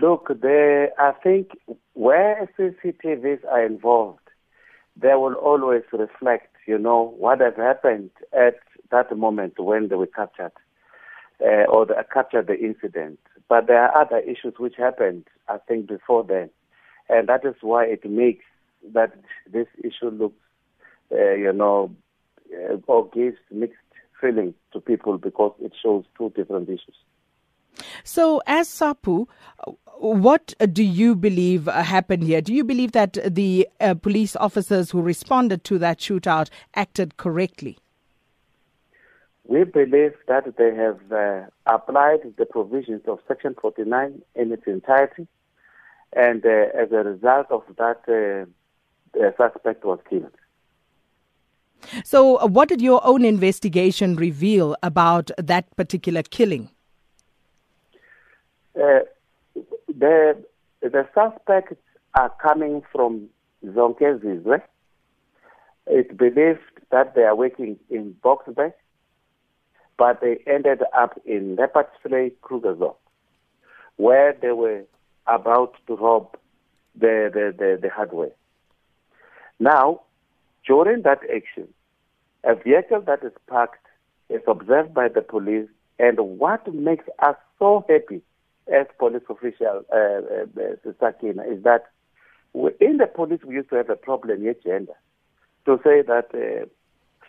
Look, I think where CCTVs are involved, they will always reflect, you know, what has happened at that moment when they were captured uh, or they captured the incident. But there are other issues which happened, I think, before then. And that is why it makes that this issue looks, uh, you know, uh, or gives mixed feelings to people because it shows two different issues. So, as SAPU, what do you believe happened here? Do you believe that the uh, police officers who responded to that shootout acted correctly? We believe that they have uh, applied the provisions of Section 49 in its entirety, and uh, as a result of that, uh, the suspect was killed. So, uh, what did your own investigation reveal about that particular killing? Uh, the the suspects are coming from Zonkezizwe. It's believed that they are working in Boksburg but they ended up in Leopardsvlei Krugersdorp, where they were about to rob the, the, the, the hardware. Now, during that action, a vehicle that is parked is observed by the police, and what makes us so happy as police official, uh, uh, Sakina, is that in the police we used to have a problem with gender, to say that uh,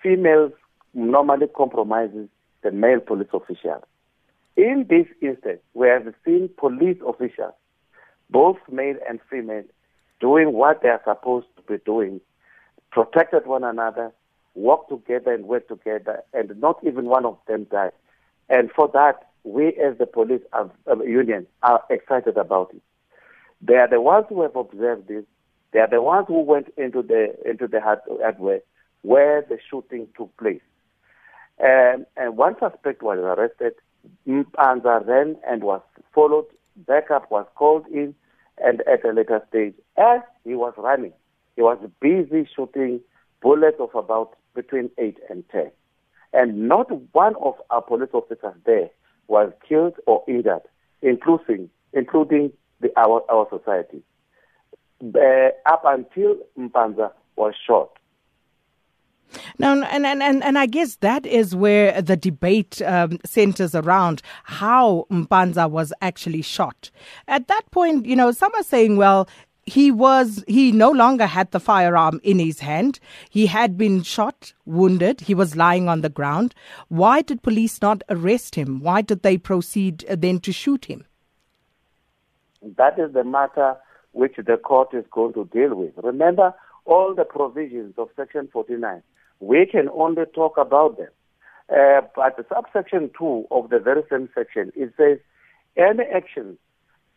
females normally compromises the male police official. In this instance, we have seen police officials, both male and female, doing what they are supposed to be doing, protected one another, work together and work together, and not even one of them died. And for that, we as the police of, union are excited about it. They are the ones who have observed this. They are the ones who went into the into the hardware where the shooting took place. Um, and one suspect was arrested. Mpanza ran and was followed. Backup was called in, and at a later stage, as he was running, he was busy shooting bullets of about between eight and ten. And not one of our police officers there was killed or injured, including including the, our our society. Uh, up until Mpanza was shot. Now, and, and, and, and I guess that is where the debate um, centers around how Mpanza was actually shot. At that point, you know, some are saying, well, he was he no longer had the firearm in his hand. He had been shot wounded. He was lying on the ground. Why did police not arrest him? Why did they proceed uh, then to shoot him? That is the matter which the court is going to deal with. Remember all the provisions of section 49 we can only talk about them. Uh, but subsection 2 of the very same section, it says any action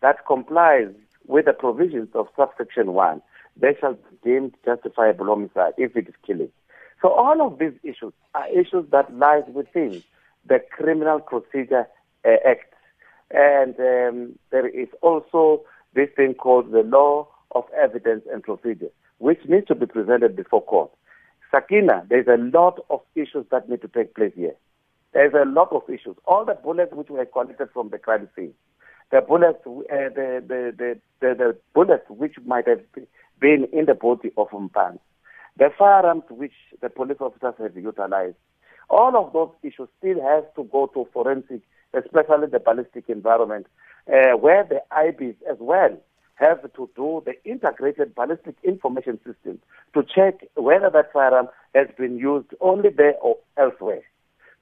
that complies with the provisions of subsection 1, they shall be deemed justifiable homicide if it is killing. So all of these issues are issues that lies within the Criminal Procedure uh, Act. And um, there is also this thing called the Law of Evidence and Procedure, which needs to be presented before court. Sakina, there's a lot of issues that need to take place here. There's a lot of issues. All the bullets which were collected from the crime scene, the bullets, uh, the, the, the, the, the bullets which might have been in the body of Mpan, the firearms which the police officers have utilized, all of those issues still have to go to forensic, especially the ballistic environment, uh, where the IBIS as well have to do the integrated ballistic information system to check whether that firearm has been used only there or elsewhere.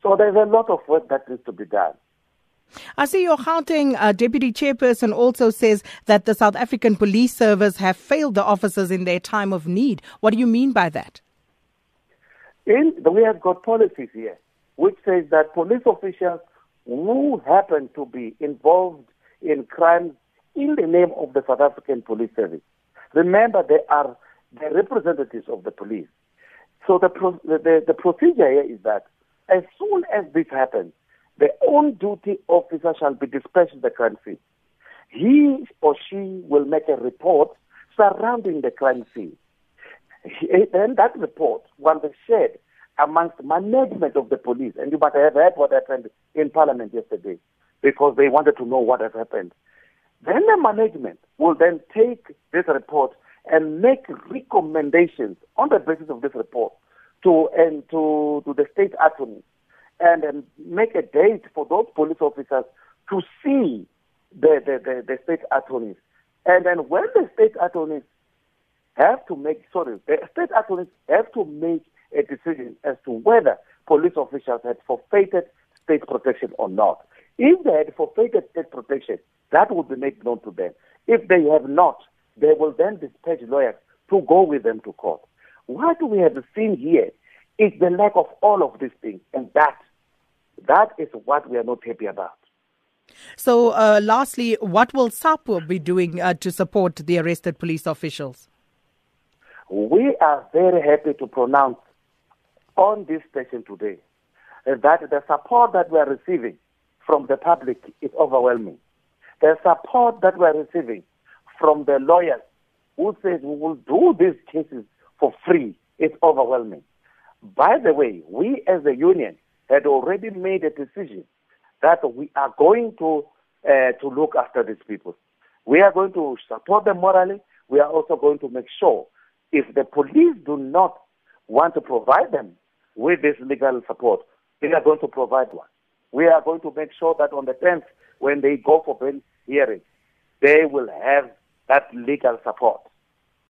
So there's a lot of work that needs to be done. I see your Gauteng uh, deputy chairperson also says that the South African Police Service have failed the officers in their time of need. What do you mean by that? In, we have got policies here which says that police officials who happen to be involved in crimes in the name of the South African Police Service. Remember, they are the representatives of the police. So the, the, the procedure here is that as soon as this happens, the on duty officer shall be dispatched to the crime scene. He or she will make a report surrounding the crime scene. And eh, that report will be shared amongst management of the police. And you might have heard what happened in Parliament yesterday because they wanted to know what has happened. Then the management will then take this report and make recommendations on the basis of this report to and to, to the state attorney and, and make a date for those police officers to see the, the, the, the state attorneys. And then when the state attorneys have to make, sorry, the state attorneys have to make a decision as to whether police officials had forfeited state protection or not. If they had forfeited state protection, that would be made known to them. If they have not, they will then dispatch lawyers to go with them to court. What we have seen here is the lack of all of these things, and that that is what we are not happy about. So, uh, lastly, what will SAPU be doing uh, to support the arrested police officials? We are very happy to pronounce on this station today that the support that we are receiving from the public is overwhelming. The support that we are receiving from the lawyers who says we will do these cases for free is overwhelming. By the way, we as a union had already made a decision that we are going to uh, to look after these people. We are going to support them morally. We are also going to make sure if the police do not want to provide them with this legal support, we are going to provide one. We are going to make sure that on the 10th, when they go for bail hearing, they will have that legal support.